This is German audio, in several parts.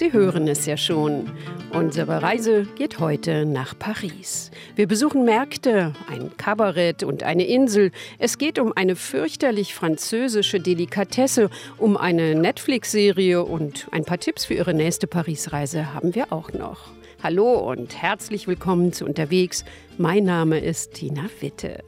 Sie hören es ja schon. Unsere Reise geht heute nach Paris. Wir besuchen Märkte, ein Kabarett und eine Insel. Es geht um eine fürchterlich französische Delikatesse, um eine Netflix-Serie und ein paar Tipps für Ihre nächste Paris-Reise haben wir auch noch. Hallo und herzlich willkommen zu Unterwegs. Mein Name ist Tina Witte.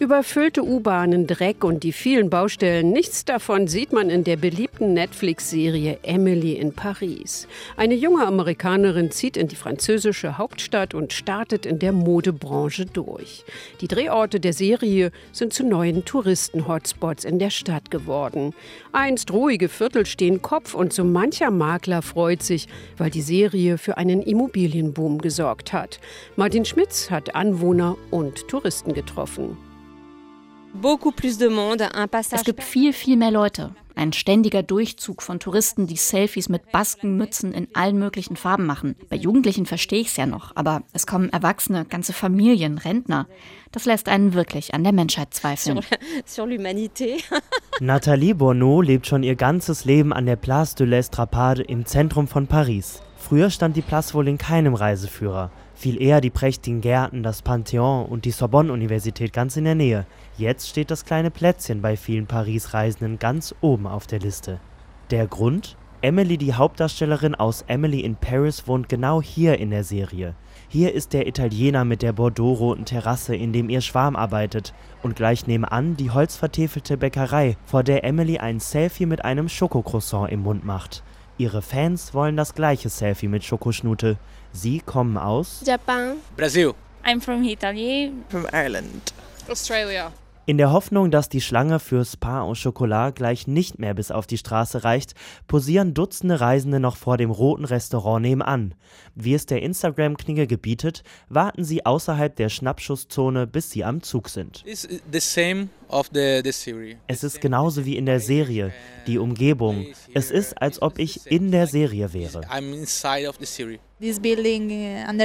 Überfüllte U-Bahnen, Dreck und die vielen Baustellen, nichts davon sieht man in der beliebten Netflix-Serie Emily in Paris. Eine junge Amerikanerin zieht in die französische Hauptstadt und startet in der Modebranche durch. Die Drehorte der Serie sind zu neuen Touristen-Hotspots in der Stadt geworden. Einst ruhige Viertel stehen Kopf und so mancher Makler freut sich, weil die Serie für einen Immobilienboom gesorgt hat. Martin Schmitz hat Anwohner und Touristen getroffen. Es gibt viel, viel mehr Leute. Ein ständiger Durchzug von Touristen, die Selfies mit Baskenmützen in allen möglichen Farben machen. Bei Jugendlichen verstehe ich es ja noch, aber es kommen Erwachsene, ganze Familien, Rentner. Das lässt einen wirklich an der Menschheit zweifeln. Nathalie Bourneau lebt schon ihr ganzes Leben an der Place de l'Estrapade im Zentrum von Paris. Früher stand die Place wohl in keinem Reiseführer. Viel eher die prächtigen Gärten, das Pantheon und die Sorbonne-Universität ganz in der Nähe. Jetzt steht das kleine Plätzchen bei vielen Paris-Reisenden ganz oben auf der Liste. Der Grund? Emily, die Hauptdarstellerin aus Emily in Paris, wohnt genau hier in der Serie. Hier ist der Italiener mit der bordeaux-roten Terrasse, in dem ihr Schwarm arbeitet, und gleich nebenan die holzvertäfelte Bäckerei, vor der Emily ein Selfie mit einem Schokocroissant im Mund macht. Ihre Fans wollen das gleiche Selfie mit Schokoschnute. Sie kommen aus Japan, Brazil, I'm from Italy. from Ireland. Australia. In der Hoffnung, dass die Schlange fürs Pain au Chocolat gleich nicht mehr bis auf die Straße reicht, posieren Dutzende Reisende noch vor dem roten Restaurant nebenan. Wie es der Instagram-Knigge gebietet, warten sie außerhalb der Schnappschusszone, bis sie am Zug sind. series. Es ist genauso wie in der Serie, die Umgebung. Es ist, als ob ich in der Serie wäre.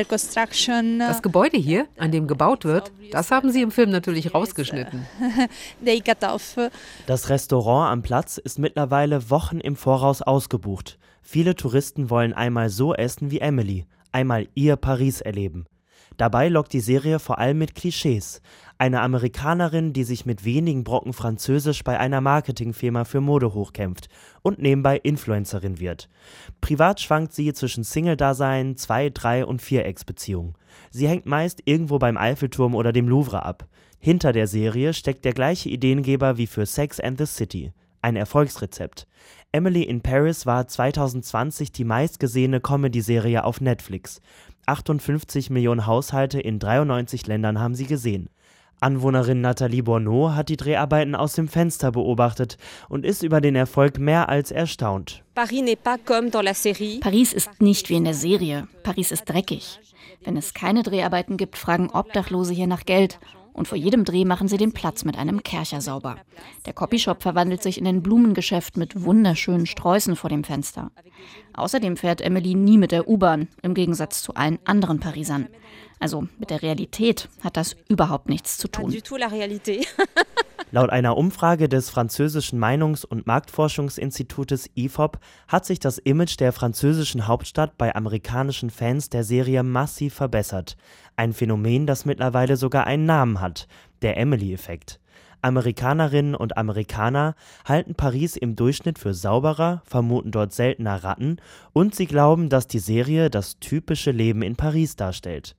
Construction, uh, Das Gebäude hier, an dem gebaut wird, das haben sie im Film natürlich rausgeschnitten. Das Restaurant am Platz ist mittlerweile Wochen im Voraus ausgebucht. Viele Touristen wollen einmal so essen wie Emily, einmal ihr Paris erleben. Dabei lockt die Serie vor allem mit Klischees. Eine Amerikanerin, die sich mit wenigen Brocken Französisch bei einer Marketingfirma für Mode hochkämpft und nebenbei Influencerin wird. Privat schwankt sie zwischen Single-Dasein, Zwei-, Drei- und Vierecksbeziehungen. Sie hängt meist irgendwo beim Eiffelturm oder dem Louvre ab. Hinter der Serie steckt der gleiche Ideengeber wie für Sex and the City. Ein Erfolgsrezept. Emily in Paris war 2020 die meistgesehene Comedy-Serie auf Netflix. 58 Millionen Haushalte in 93 Ländern haben sie gesehen. Anwohnerin Nathalie Bourneau hat die Dreharbeiten aus dem Fenster beobachtet und ist über den Erfolg mehr als erstaunt. Paris ist nicht wie in der Serie. Paris ist dreckig. Wenn es keine Dreharbeiten gibt, fragen Obdachlose hier nach Geld. Und vor jedem Dreh machen sie den Platz mit einem Kercher sauber. Der Copyshop verwandelt sich in ein Blumengeschäft mit wunderschönen Sträußen vor dem Fenster. Außerdem fährt Emily nie mit der U-Bahn, im Gegensatz zu allen anderen Parisern. Also mit der Realität hat das überhaupt nichts zu tun. Laut einer Umfrage des französischen Meinungs- und Marktforschungsinstitutes IFOP hat sich das Image der französischen Hauptstadt bei amerikanischen Fans der Serie massiv verbessert. Ein Phänomen, das mittlerweile sogar einen Namen hat, der Emily-Effekt. Amerikanerinnen und Amerikaner halten Paris im Durchschnitt für sauberer, vermuten dort seltener Ratten und sie glauben, dass die Serie das typische Leben in Paris darstellt.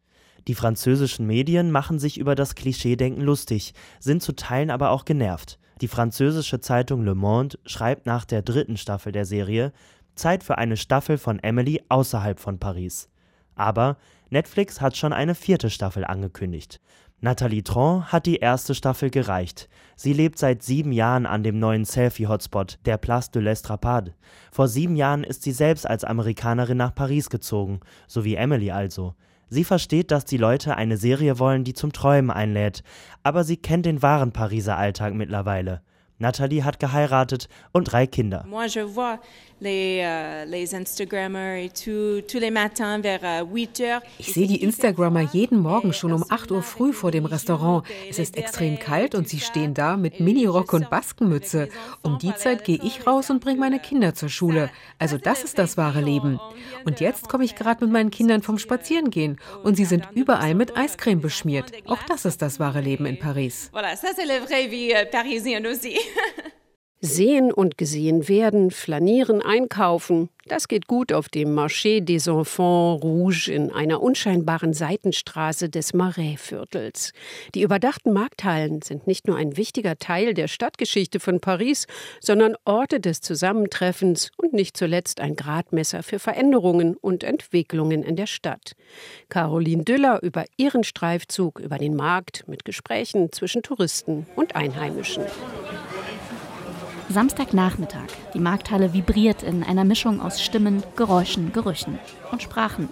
Die französischen Medien machen sich über das Klischeedenken lustig, sind zu Teilen aber auch genervt. Die französische Zeitung Le Monde schreibt nach der dritten Staffel der Serie Zeit für eine Staffel von Emily außerhalb von Paris. Aber Netflix hat schon eine vierte Staffel angekündigt. Nathalie Tron hat die erste Staffel gereicht. Sie lebt seit sieben Jahren an dem neuen Selfie-Hotspot, der Place de l'Estrapade. Vor sieben Jahren ist sie selbst als Amerikanerin nach Paris gezogen, so wie Emily also. Sie versteht, dass die Leute eine Serie wollen, die zum Träumen einlädt, aber sie kennt den wahren Pariser Alltag mittlerweile. Nathalie hat geheiratet und drei Kinder. Moi, je vois les, uh, les Instagrammers et tout, tous les matins vers 8 heures. Ich sehe die Instagrammer jeden Morgen schon um 8 Uhr früh vor dem Restaurant. Es ist extrem kalt und sie stehen da mit Minirock und Baskenmütze. Um die Zeit gehe ich raus und bringe meine Kinder zur Schule. Also das ist das wahre Leben. Und jetzt komme ich gerade mit meinen Kindern vom Spazierengehen und sie sind überall mit Eiscreme beschmiert. Auch das ist das wahre Leben in Paris. Voilà, ça c'est la vraie vie euh, parisienne aussi. Sehen und gesehen werden, flanieren, einkaufen, das geht gut auf dem Marché des Enfants Rouges in einer unscheinbaren Seitenstraße des Marais-Viertels. Die überdachten Markthallen sind nicht nur ein wichtiger Teil der Stadtgeschichte von Paris, sondern Orte des Zusammentreffens und nicht zuletzt ein Gradmesser für Veränderungen und Entwicklungen in der Stadt. Caroline Düller über ihren Streifzug über den Markt mit Gesprächen zwischen Touristen und Einheimischen. Samstagnachmittag. Die Markthalle vibriert in einer Mischung aus Stimmen, Geräuschen, Gerüchen und Sprachen.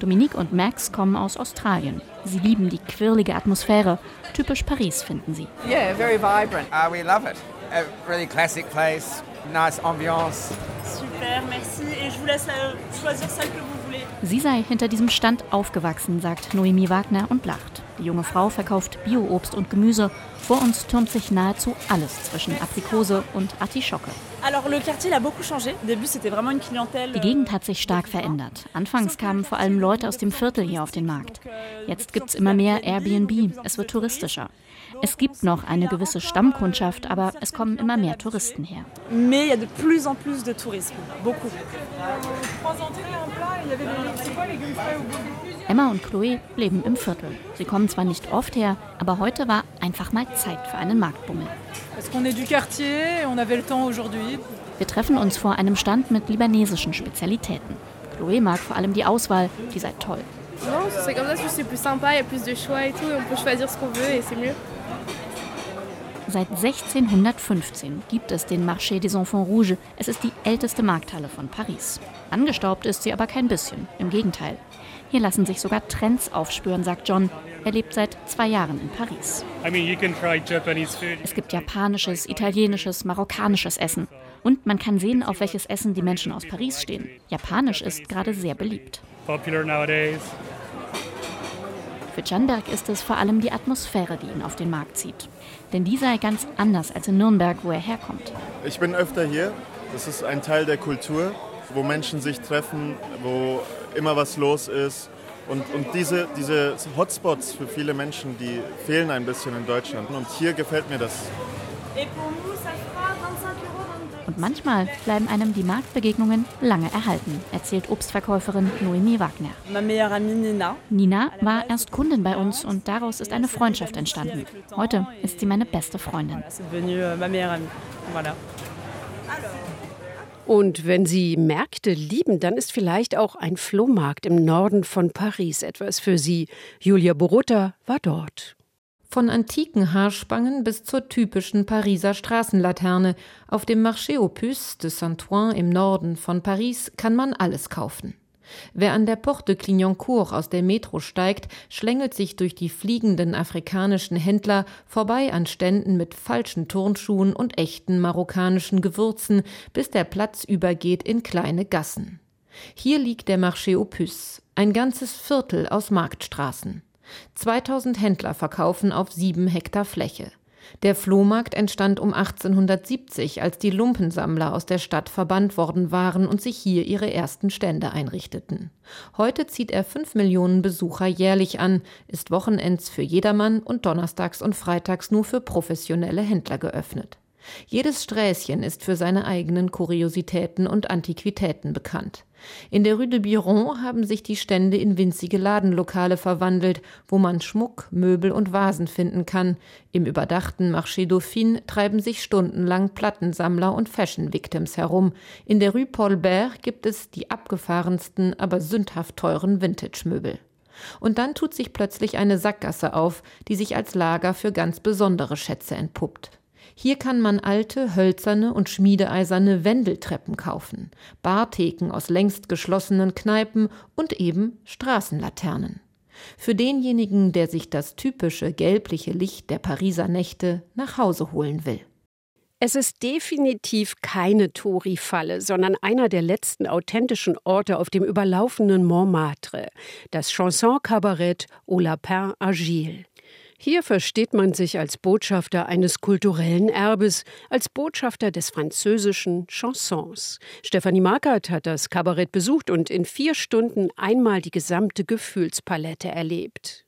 Dominique und Max kommen aus Australien. Sie lieben die quirlige Atmosphäre. Typisch Paris finden sie. Yeah, very vibrant. Uh, we love it. A really classic place, nice ambiance. Super, merci. Et je vous laisse euh, choisir celle que vous. Sie sei hinter diesem Stand aufgewachsen, sagt Noemi Wagner und lacht. Die junge Frau verkauft Bio-Obst und Gemüse. Vor uns türmt sich nahezu alles zwischen Aprikose und Artischocke. Die Gegend hat sich stark verändert. Anfangs kamen vor allem Leute aus dem Viertel hier auf den Markt. Jetzt gibt es immer mehr Airbnb. Es wird touristischer. Es gibt noch eine gewisse Stammkundschaft, aber es kommen immer mehr Touristen her. Mais il y a de plus en plus de tourisme, beaucoup. Emma und Chloé leben im Viertel. Sie kommen zwar nicht oft her, aber heute war einfach mal Zeit für einen Marktbummel. Wir treffen uns vor einem Stand mit libanesischen Spezialitäten. Chloé mag vor allem die Auswahl, die sei toll. Non, c'est comme ça, c'est plus sympa, il y a plus de choix et tout, et on peut choisir ce qu'on veut et c'est mieux. Seit 1615 gibt es den Marché des Enfants Rouges. Es ist die älteste Markthalle von Paris. Angestaubt ist sie aber kein bisschen. Im Gegenteil. Hier lassen sich sogar Trends aufspüren, sagt John. Er lebt seit zwei Jahren in Paris. Es gibt japanisches, italienisches, marokkanisches Essen. Und man kann sehen, auf welches Essen die Menschen aus Paris stehen. Japanisch ist gerade sehr beliebt. Für Canberg ist es vor allem die Atmosphäre, die ihn auf den Markt zieht. Denn die sei ganz anders als in Nürnberg, wo er herkommt. Ich bin öfter hier. Das ist ein Teil der Kultur, wo Menschen sich treffen, wo immer was los ist. Und, und diese, diese Hotspots für viele Menschen, die fehlen ein bisschen in Deutschland. Und hier gefällt mir das. Und manchmal bleiben einem die Marktbegegnungen lange erhalten, erzählt Obstverkäuferin Noemi Wagner. Nina war erst Kundin bei uns und daraus ist eine Freundschaft entstanden. Heute ist sie meine beste Freundin. Und wenn Sie Märkte lieben, dann ist vielleicht auch ein Flohmarkt im Norden von Paris etwas für Sie. Julia Borutta war dort. Von antiken Haarspangen bis zur typischen Pariser Straßenlaterne. Auf dem Marché aux Puces de Saint-Ouen im Norden von Paris kann man alles kaufen. Wer an der Porte de Clignancourt aus der Metro steigt, schlängelt sich durch die fliegenden afrikanischen Händler vorbei an Ständen mit falschen Turnschuhen und echten marokkanischen Gewürzen, bis der Platz übergeht in kleine Gassen. Hier liegt der Marché aux Puces, ein ganzes Viertel aus Marktstraßen. 2000 Händler verkaufen auf sieben Hektar Fläche. Der Flohmarkt entstand um 1870, als die Lumpensammler aus der Stadt verbannt worden waren und sich hier ihre ersten Stände einrichteten. Heute zieht er fünf Millionen Besucher jährlich an, ist Wochenends für jedermann und donnerstags und freitags nur für professionelle Händler geöffnet. Jedes Sträßchen ist für seine eigenen Kuriositäten und Antiquitäten bekannt. In der Rue de Biron haben sich die Stände in winzige Ladenlokale verwandelt, wo man Schmuck, Möbel und Vasen finden kann. Im überdachten Marché Dauphine treiben sich stundenlang Plattensammler und Fashion Victims herum. In der Rue Paul Bert gibt es die abgefahrensten, aber sündhaft teuren Vintage-Möbel. Und dann tut sich plötzlich eine Sackgasse auf, die sich als Lager für ganz besondere Schätze entpuppt. Hier kann man alte, hölzerne und schmiedeeiserne Wendeltreppen kaufen, Bartheken aus längst geschlossenen Kneipen und eben Straßenlaternen. Für denjenigen, der sich das typische gelbliche Licht der Pariser Nächte nach Hause holen will. Es ist definitiv keine Touri-Falle, sondern einer der letzten authentischen Orte auf dem überlaufenden Montmartre, das Chanson-Kabarett Au Lapin Agile. Hier versteht man sich als Botschafter eines kulturellen Erbes, als Botschafter des französischen Chansons. Stefanie Markert hat das Kabarett besucht und in vier Stunden einmal die gesamte Gefühlspalette erlebt.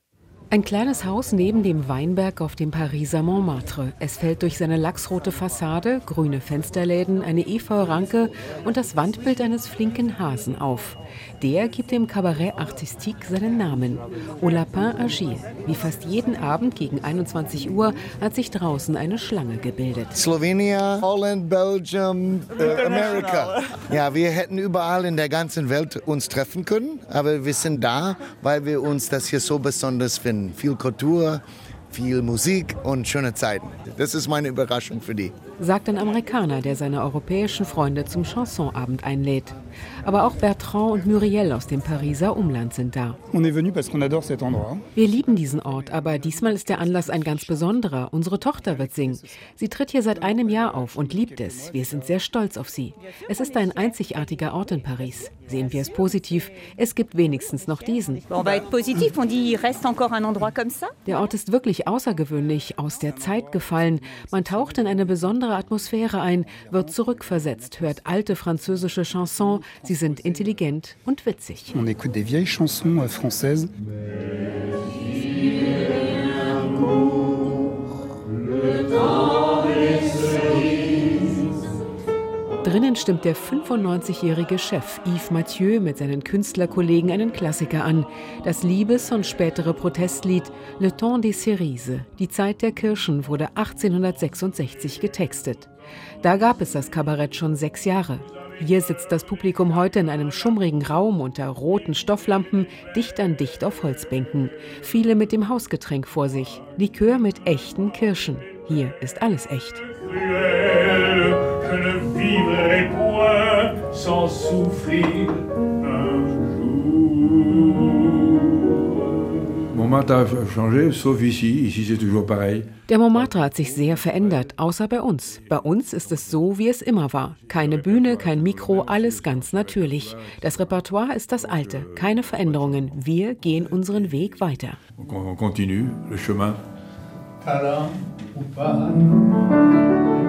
Ein kleines Haus neben dem Weinberg auf dem Pariser Montmartre. Es fällt durch seine lachsrote Fassade, grüne Fensterläden, eine Efeu-Ranke und das Wandbild eines flinken Hasen auf. Der gibt dem Cabaret Artistique seinen Namen. Au Lapin Agile. Wie fast jeden Abend gegen 21 Uhr hat sich draußen eine Schlange gebildet. Slowenien, Holland, Belgium, äh, Amerika. Ja, wir hätten überall in der ganzen Welt uns treffen können, aber wir sind da, weil wir uns das hier so besonders finden viel Kultur, viel Musik und schöne Zeiten. Das ist meine Überraschung für die sagt ein Amerikaner, der seine europäischen Freunde zum Chansonabend einlädt. Aber auch Bertrand und Muriel aus dem Pariser Umland sind da. Wir lieben diesen Ort, aber diesmal ist der Anlass ein ganz besonderer. Unsere Tochter wird singen. Sie tritt hier seit einem Jahr auf und liebt es. Wir sind sehr stolz auf sie. Es ist ein einzigartiger Ort in Paris. Sehen wir es positiv, es gibt wenigstens noch diesen. Der Ort ist wirklich außergewöhnlich, aus der Zeit gefallen. Man taucht in eine besondere Atmosphäre ein, wird zurückversetzt, hört alte französische Chansons. Sie sind intelligent und witzig. On écoute des vieilles chansons euh, françaises. Drinnen stimmt der 95-jährige Chef Yves Mathieu mit seinen Künstlerkollegen einen Klassiker an, das Liebes- und spätere Protestlied Le Temps des Cerises, die Zeit der Kirschen, wurde 1866 getextet. Da gab es das Kabarett schon sechs Jahre. Hier sitzt das Publikum heute in einem schummrigen Raum unter roten Stofflampen, dicht an dicht auf Holzbänken. Viele mit dem Hausgetränk vor sich. Likör mit echten Kirschen. Hier ist alles echt. Je Der Montmartre hat sich sehr verändert, außer bei uns. Bei uns ist es so, wie es immer war. Keine Bühne, kein Mikro, alles ganz natürlich. Das Repertoire ist das alte, keine Veränderungen. Wir gehen unseren Weg weiter. On continue le chemin. Talent ou pas.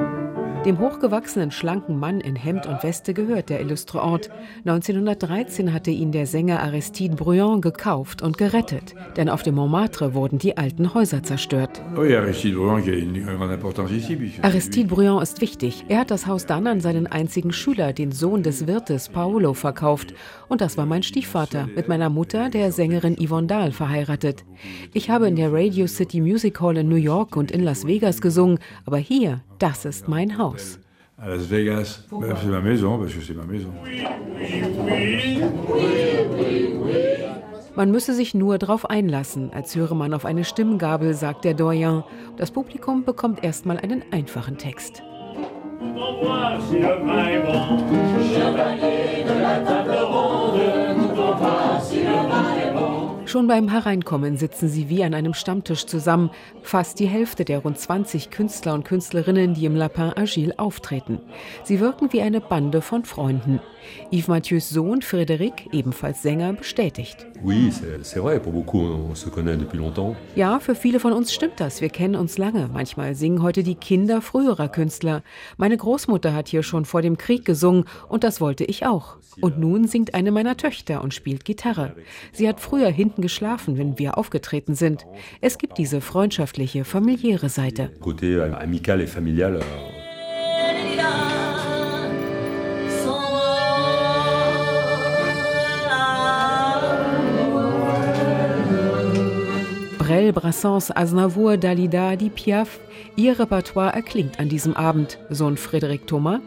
Dem hochgewachsenen, schlanken Mann in Hemd und Weste gehört der illustre Ort. 1913 hatte ihn der Sänger Aristide Bruand gekauft und gerettet, denn auf dem Montmartre wurden die alten Häuser zerstört. Aristide Bruand ist wichtig. Er hat das Haus dann an seinen einzigen Schüler, den Sohn des Wirtes Paolo, verkauft. Und das war mein Stiefvater, mit meiner Mutter, der Sängerin Yvonne Dahl, verheiratet. Ich habe in der Radio City Music Hall in New York und in Las Vegas gesungen, aber hier, das ist mein Haus. À Las Vegas, c'est ma maison, parce que c'est ma maison. Man müsse sich nur darauf einlassen, als höre man auf eine Stimmgabel, sagt der Doyen. Das Publikum bekommt erstmal einen einfachen Text. Schon beim Hereinkommen sitzen sie wie an einem Stammtisch zusammen, fast die Hälfte der rund 20 Künstler und Künstlerinnen, die im Lapin Agile auftreten. Sie wirken wie eine Bande von Freunden. Yves Mathieu's Sohn Frédéric, ebenfalls Sänger, bestätigt. Ja, für viele von uns stimmt das. Wir kennen uns lange. Manchmal singen heute die Kinder früherer Künstler. Meine Großmutter hat hier schon vor dem Krieg gesungen und das wollte ich auch. Und nun singt eine meiner Töchter und spielt Gitarre. Sie hat früher hinten geschlafen, wenn wir aufgetreten sind. Es gibt diese freundschaftliche, familiäre Seite. Et familial. Brel, Brassens, Aznavour, Dalida, die Piaf, ihr Repertoire erklingt an diesem Abend. Sohn Frédéric Thomas.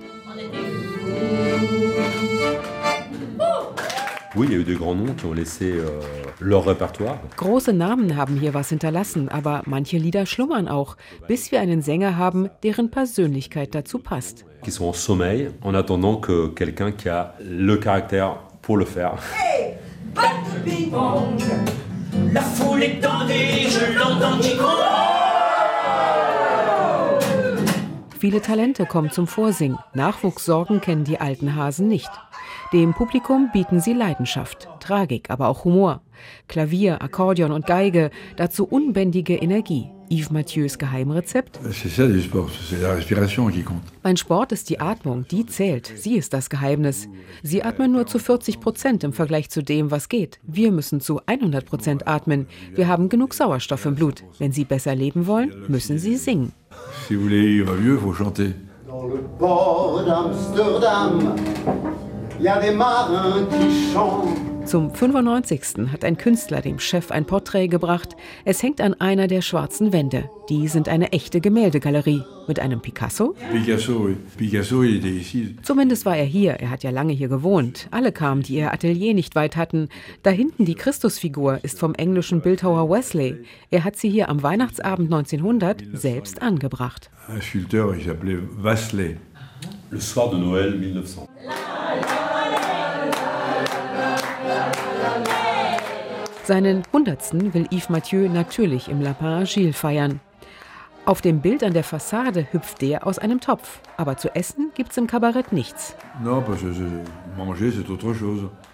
Große Namen haben hier was hinterlassen, aber manche Lieder schlummern auch, bis wir einen Sänger haben, deren Persönlichkeit dazu passt. Qui sont en sommeil en attendant que quelqu'un qui a le caractère pour le faire. Hey, La foule est tendue, je l'entends qui Viele Talente kommen zum Vorsingen. Nachwuchssorgen kennen die alten Hasen nicht. Dem Publikum bieten sie Leidenschaft, Tragik, aber auch Humor. Klavier, Akkordeon und Geige, dazu unbändige Energie. Yves Mathieu's Geheimrezept? Beim Sport ist die Atmung, die zählt. Sie ist das Geheimnis. Sie atmen nur zu 40 Prozent im Vergleich zu dem, was geht. Wir müssen zu 100 Prozent atmen. Wir haben genug Sauerstoff im Blut. Wenn Sie besser leben wollen, müssen Sie singen. Si vous voulez vivre mieux, faut chanter. Dans le port d'Amsterdam, il y a des marins qui chantent. Zum 95. hat ein Künstler dem Chef ein Porträt gebracht. Es hängt an einer der schwarzen Wände. Die sind eine echte Gemäldegalerie. Mit einem Picasso? Picasso, Picasso Zumindest war er hier. Er hat ja lange hier gewohnt. Alle kamen, die ihr Atelier nicht weit hatten. Da hinten die Christusfigur ist vom englischen Bildhauer Wesley. Er hat sie hier am Weihnachtsabend 1900 selbst angebracht. Ein Sculpteur, ich Wesley. Le soir de Noël 1900. Seinen Hundertsten will Yves Mathieu natürlich im Lapin Agile feiern. Auf dem Bild an der Fassade hüpft der aus einem Topf. Aber zu essen gibt's im Kabarett nichts.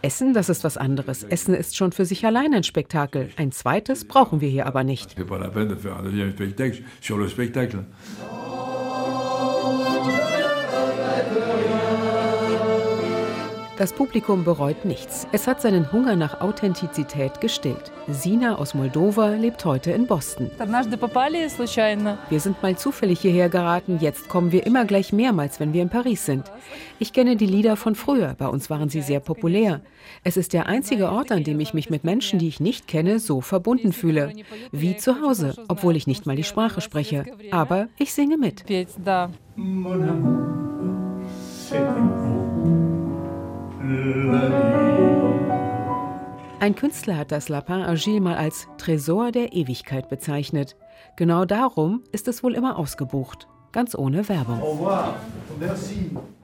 Essen, das ist was anderes. Essen ist schon für sich allein ein Spektakel. Ein zweites brauchen wir hier aber nicht. Das Publikum bereut nichts. Es hat seinen Hunger nach Authentizität gestillt. Sina aus Moldova lebt heute in Boston. Wir sind mal zufällig hierher geraten, jetzt kommen wir immer gleich mehrmals, wenn wir in Paris sind. Ich kenne die Lieder von früher, bei uns waren sie sehr populär. Es ist der einzige Ort, an dem ich mich mit Menschen, die ich nicht kenne, so verbunden fühle. Wie zu Hause, obwohl ich nicht mal die Sprache spreche. Aber ich singe mit. Ein Künstler hat das Lapin Agile mal als Tresor der Ewigkeit bezeichnet. Genau darum ist es wohl immer ausgebucht. Ganz ohne Werbung.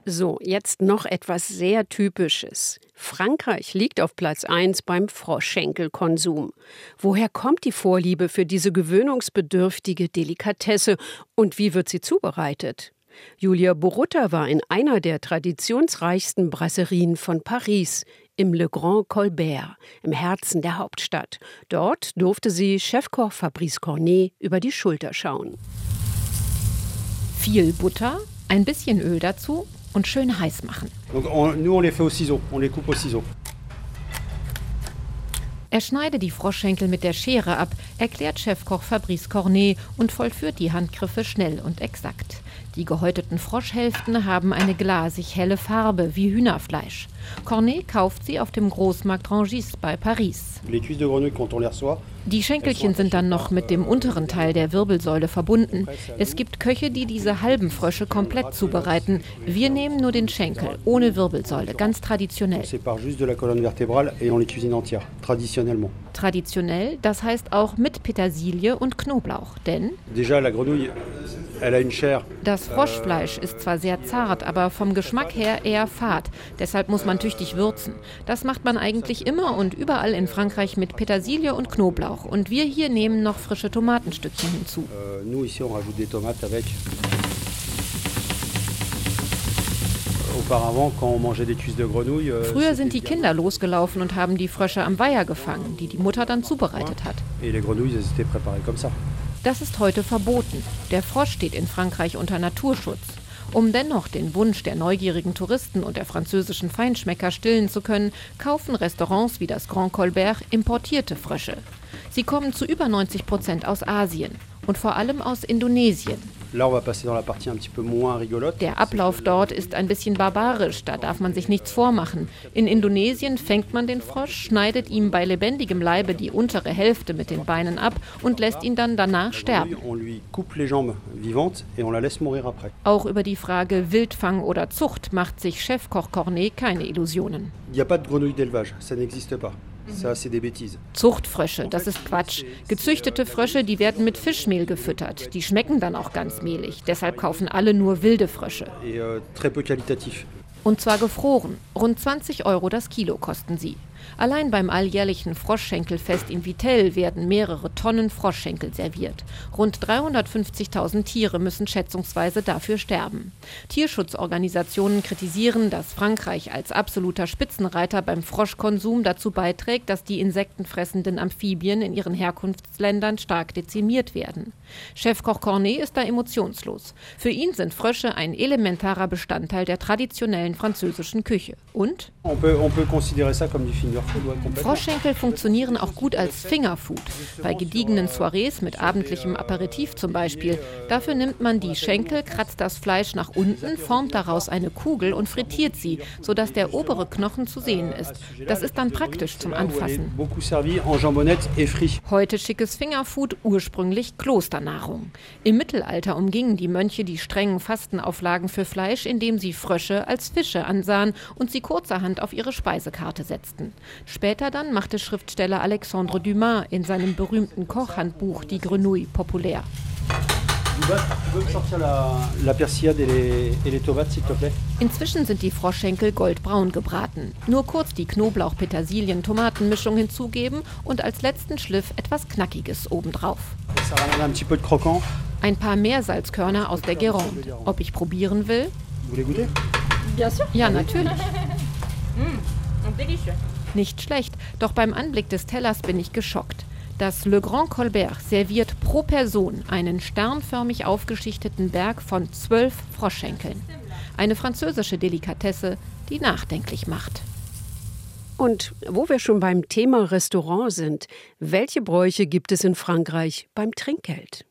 So, jetzt noch etwas sehr Typisches. Frankreich liegt auf Platz 1 beim Froschschenkelkonsum. Woher kommt die Vorliebe für diese gewöhnungsbedürftige Delikatesse und wie wird sie zubereitet? Julia Borutta war in einer der traditionsreichsten Brasserien von Paris, im Le Grand Colbert, im Herzen der Hauptstadt. Dort durfte sie Chefkoch Fabrice Cornet über die Schulter schauen. Viel Butter, ein bisschen Öl dazu und schön heiß machen. Donc on, nous on les fait au ciseau, on les coupe au ciseau. Er schneide die Froschschenkel mit der Schere ab, erklärt Chefkoch Fabrice Cornet und vollführt die Handgriffe schnell und exakt. Die gehäuteten Froschhälften haben eine glasig helle Farbe wie Hühnerfleisch. Cornet kauft sie auf dem Großmarkt Rangis bei Paris. Die Schenkelchen sind dann noch mit dem unteren Teil der Wirbelsäule verbunden. Es gibt Köche, die diese halben Frösche komplett zubereiten. Wir nehmen nur den Schenkel, ohne Wirbelsäule, ganz traditionell. Traditionell, das heißt auch mit Petersilie und Knoblauch, denn das Froschfleisch ist zwar sehr zart, aber vom Geschmack her eher fad. Deshalb muss man tüchtig würzen. Das macht man eigentlich immer und überall in Frankreich mit Petersilie und Knoblauch. Und wir hier nehmen noch frische Tomatenstückchen hinzu. Euh, euh, Früher sind die Kinder losgelaufen und haben die Frösche am Weiher gefangen, die die Mutter dann zubereitet hat. Das ist heute verboten. Der Frosch steht in Frankreich unter Naturschutz. Um dennoch den Wunsch der neugierigen Touristen und der französischen Feinschmecker stillen zu können, kaufen Restaurants wie das Grand Colbert importierte Frösche. Sie kommen zu über 90 Prozent aus Asien und vor allem aus Indonesien. Der Ablauf dort ist ein bisschen barbarisch, da darf man sich nichts vormachen. In Indonesien fängt man den Frosch, schneidet ihm bei lebendigem Leibe die untere Hälfte mit den Beinen ab und lässt ihn dann danach sterben. Auch über die Frage Wildfang oder Zucht macht sich Chefkoch Cornet keine Illusionen. Il n'y a pas de grenouille d'élevage, ça n'existe pas. Zuchtfrösche, das ist Quatsch. Gezüchtete Frösche, die werden mit Fischmehl gefüttert. Die schmecken dann auch ganz mehlig. Deshalb kaufen alle nur wilde Frösche. Euh, Und zwar gefroren. Rund 20 Euro das Kilo kosten sie. Allein beim alljährlichen Froschschenkelfest in Vittel werden mehrere Tonnen Froschschenkel serviert. Rund 350.000 Tiere müssen schätzungsweise dafür sterben. Tierschutzorganisationen kritisieren, dass Frankreich als absoluter Spitzenreiter beim Froschkonsum dazu beiträgt, dass die insektenfressenden Amphibien in ihren Herkunftsländern stark dezimiert werden. Chefkoch Cornet ist da emotionslos. Für ihn sind Frösche ein elementarer Bestandteil der traditionellen französischen Küche. Und? Froschschenkel funktionieren auch gut als Fingerfood. Bei gediegenen Soirees mit abendlichem Aperitif zum Beispiel. Dafür nimmt man die Schenkel, kratzt das Fleisch nach unten, formt daraus eine Kugel und frittiert sie, sodass der obere Knochen zu sehen ist. Das ist dann praktisch zum Anfassen. Heute schickes Fingerfood, ursprünglich Klosternahrung. Im Mittelalter umgingen die Mönche die strengen Fastenauflagen für Fleisch, indem sie Frösche als Fische ansahen und sie kurzerhand auf ihre Speisekarte setzten. Später dann machte Schriftsteller Alexandre Dumas in seinem berühmten Kochhandbuch die Grenouille populär. Inzwischen sind die Froschschenkel goldbraun gebraten. Nur kurz die Knoblauch-Petersilien-Tomatenmischung hinzugeben und als letzten Schliff etwas Knackiges obendrauf. Ein paar Meersalzkörner aus der Gironde. Ob ich probieren will? Ja, natürlich. Nicht schlecht, doch beim Anblick des Tellers bin ich geschockt. Das Le Grand Colbert serviert pro Person einen sternförmig aufgeschichteten Berg von zwölf Froschschenkeln. Eine französische Delikatesse, die nachdenklich macht. Und wo wir schon beim Thema Restaurant sind, welche Bräuche gibt es in Frankreich beim Trinkgeld?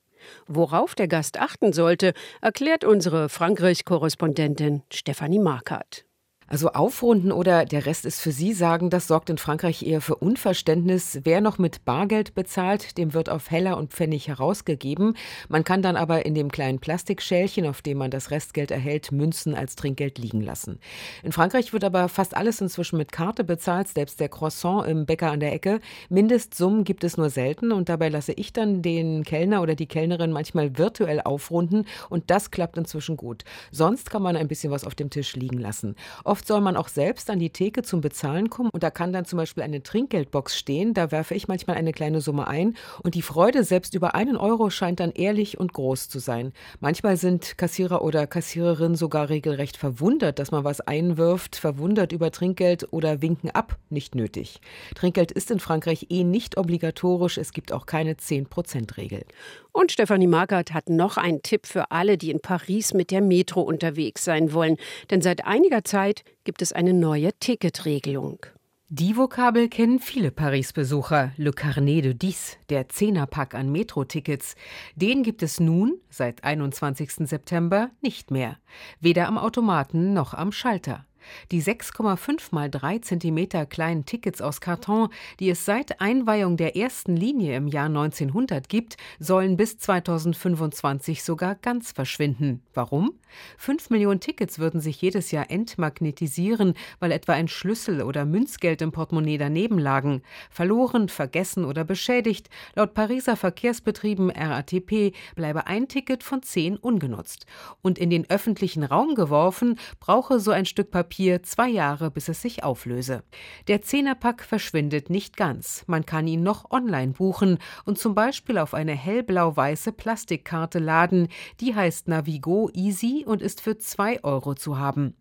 Worauf der Gast achten sollte, erklärt unsere Frankreich-Korrespondentin Stefanie Markert. Also aufrunden oder der Rest ist für Sie sagen, das sorgt in Frankreich eher für Unverständnis. Wer noch mit Bargeld bezahlt, dem wird auf Heller und Pfennig herausgegeben. Man kann dann aber in dem kleinen Plastikschälchen, auf dem man das Restgeld erhält, Münzen als Trinkgeld liegen lassen. In Frankreich wird aber fast alles inzwischen mit Karte bezahlt, selbst der Croissant im Bäcker an der Ecke. Mindestsummen gibt es nur selten und dabei lasse ich dann den Kellner oder die Kellnerin manchmal virtuell aufrunden und das klappt inzwischen gut. Sonst kann man ein bisschen was auf dem Tisch liegen lassen. Oft Oft soll man auch selbst an die Theke zum Bezahlen kommen und da kann dann zum Beispiel eine Trinkgeldbox stehen. Da werfe ich manchmal eine kleine Summe ein und die Freude selbst über einen Euro scheint dann ehrlich und groß zu sein. Manchmal sind Kassierer oder Kassiererinnen sogar regelrecht verwundert, dass man was einwirft, verwundert über Trinkgeld oder winken ab, nicht nötig. Trinkgeld ist in Frankreich eh nicht obligatorisch, es gibt auch keine 10%-Regel. Und Stefanie Markert hat noch einen Tipp für alle, die in Paris mit der Metro unterwegs sein wollen. Denn seit einiger Zeit gibt es eine neue Ticketregelung. Die Vokabel kennen viele Paris-Besucher. Le Carnet de Dix, der Zehnerpack an Metro-Tickets. Den gibt es nun, seit 21. September, nicht mehr. Weder am Automaten noch am Schalter. Die 6,5 mal 3 cm kleinen Tickets aus Karton, die es seit Einweihung der ersten Linie im Jahr 1900 gibt, sollen bis 2025 sogar ganz verschwinden. Warum? Fünf Millionen Tickets würden sich jedes Jahr entmagnetisieren, weil etwa ein Schlüssel oder Münzgeld im Portemonnaie daneben lagen. Verloren, vergessen oder beschädigt. Laut Pariser Verkehrsbetrieben RATP bleibe ein Ticket von zehn ungenutzt. Und in den öffentlichen Raum geworfen, brauche so ein Stück Papier zwei Jahre, bis es sich auflöse. Der Zehnerpack verschwindet nicht ganz. Man kann ihn noch online buchen und zum Beispiel auf eine hellblau-weiße Plastikkarte laden. Die heißt Navigo Easy und ist für 2 Euro zu haben.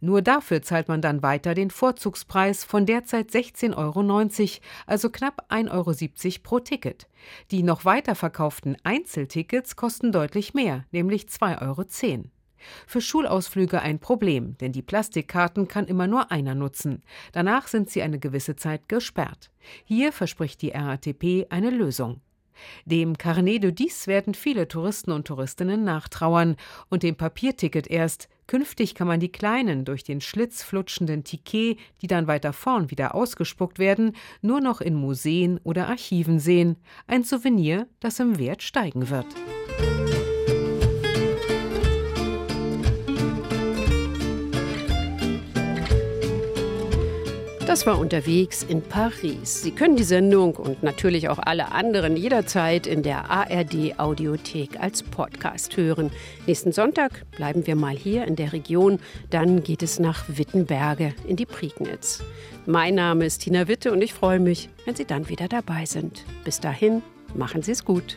Nur dafür zahlt man dann weiter den Vorzugspreis von derzeit 16,90 Euro, also knapp 1,70 Euro pro Ticket. Die noch weiter verkauften Einzeltickets kosten deutlich mehr, nämlich 2,10 Euro. Für Schulausflüge ein Problem, denn die Plastikkarten kann immer nur einer nutzen. Danach sind sie eine gewisse Zeit gesperrt. Hier verspricht die RATP eine Lösung. Dem Carnet de Dix werden viele Touristen und Touristinnen nachtrauern und dem Papierticket erst. Künftig kann man die kleinen, durch den Schlitz flutschenden Tickets, die dann weiter vorn wieder ausgespuckt werden, nur noch in Museen oder Archiven sehen. Ein Souvenir, das im Wert steigen wird. Das war unterwegs in Paris. Sie können die Sendung und natürlich auch alle anderen jederzeit in der ARD Audiothek als Podcast hören. Nächsten Sonntag bleiben wir mal hier in der Region, dann geht es nach Wittenberge in die Prignitz. Mein Name ist Tina Witte und ich freue mich, wenn Sie dann wieder dabei sind. Bis dahin, machen Sie es gut.